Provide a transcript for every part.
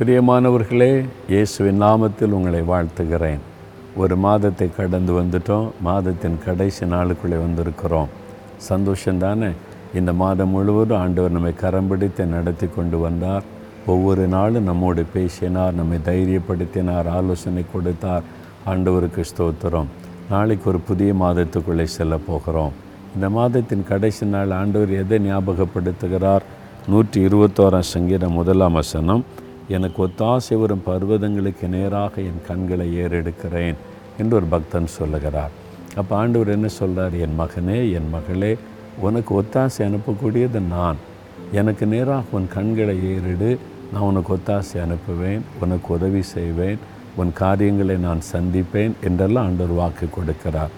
பிரியமானவர்களே இயேசுவின் நாமத்தில் உங்களை வாழ்த்துகிறேன். ஒரு மாதத்தை கடந்து வந்துட்டோம். மாதத்தின் கடைசி நாளுக்குள்ளே வந்திருக்கிறோம். சந்தோஷந்தானே இந்த மாதம் முழுவதும் ஆண்டவர் நம்மை கரம் பிடித்து நடத்தி கொண்டு வந்தார். ஒவ்வொரு நாளும் நம்மோடு பேசினார் நம்மை தைரியப்படுத்தினார் ஆலோசனை கொடுத்தார். ஆண்டவருக்கு ஸ்தோத்திரம். நாளைக்கு ஒரு புதிய மாதத்துக்குள்ளே செல்ல போகிறோம். இந்த மாதத்தின் கடைசி நாள் ஆண்டவர் எதை ஞாபகப்படுத்துகிறார்? நூற்றி இருபத்தோராம் சங்கீதம் முதலாம் வசனம். எனக்கு ஒத்தாசை வரும் பர்வதங்களுக்கு நேராக என் கண்களை ஏறெடுக்கிறேன் என்று ஒரு பக்தன் சொல்லுகிறார். அப்போ ஆண்டவர் என்ன சொல்கிறார் என் மகனே என் மகளே உனக்கு ஒத்தாசை அனுப்பக்கூடியது நான். எனக்கு நேராக உன் கண்களை ஏறிடு. நான் உனக்கு ஒத்தாசை அனுப்புவேன். உனக்கு உதவி செய்வேன். உன் காரியங்களை நான் சந்திப்பேன் என்றெல்லாம் ஆண்டவர் வாக்கு கொடுக்கிறார்.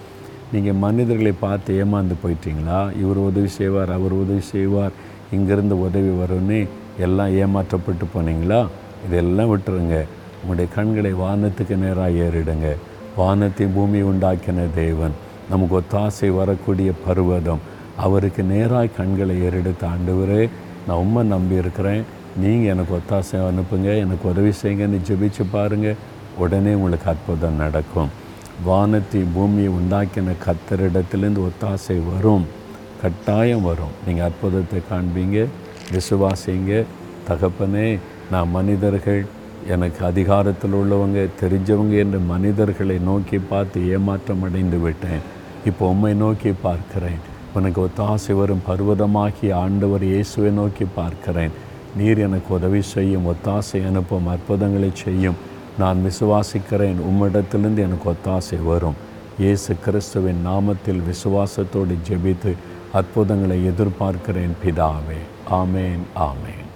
நீங்கள் மனிதர்களை பார்த்து ஏமாந்து போயிட்டீங்களா? இவர் உதவி செய்வார் அவர் உதவி செய்வார். இங்கேருந்து உதவி வரும்னு எல்லாம் ஏமாற்றப்பட்டு போனீங்களா? இதெல்லாம் விட்டுருங்க. உங்களுடைய கண்களை வானத்துக்கு நேராக ஏறிடுங்க. வானத்தை பூமி உண்டாக்கின தேவன் நமக்கு ஒத்தாசை வரக்கூடிய பருவதம். அவருக்கு நேராக கண்களை ஏறெடுத்த ஆண்டவரே நான் உண்மை நம்பி இருக்கிறேன். நீங்கள் எனக்கு ஒத்தாசை அனுப்புங்க. எனக்கு உதவி செய்யுங்கன்னு ஜெபிச்சு பாருங்கள் உடனே உங்களுக்கு அற்புதம் நடக்கும். வானத்தை பூமியை உண்டாக்கின கத்தரிடத்துலேருந்து ஒத்தாசை வரும். கட்டாயம் வரும். நீங்கள் அற்புதத்தை காண்பீங்க. விசுவாசிங்க தகப்பனே நான் மனிதர்கள் எனக்கு அதிகாரத்தில் உள்ளவங்க தெரிஞ்சவங்க என்று மனிதர்களை நோக்கி பார்த்து ஏமாற்றம் அடைந்து விட்டேன். இப்போ உம்மை நோக்கி பார்க்கிறேன். உனக்கு ஒத்தாசை வரும் பர்வதமாகி ஆண்டவர் இயேசுவை நோக்கி பார்க்கிறேன். நீர் எனக்கு உதவி செய்யும் ஒத்தாசை அனுப்பும் அற்புதங்களை செய்யும். நான் விசுவாசிக்கிறேன் உம்மிடத்திலிருந்து எனக்கு ஒத்தாசை வரும். இயேசு கிறிஸ்துவின் நாமத்தில் விசுவாசத்தோடு ஜெபித்து அற்புதங்களை எதிர்பார்க்கிறேன் பிதாவே. ஆமேன் ஆமேன்.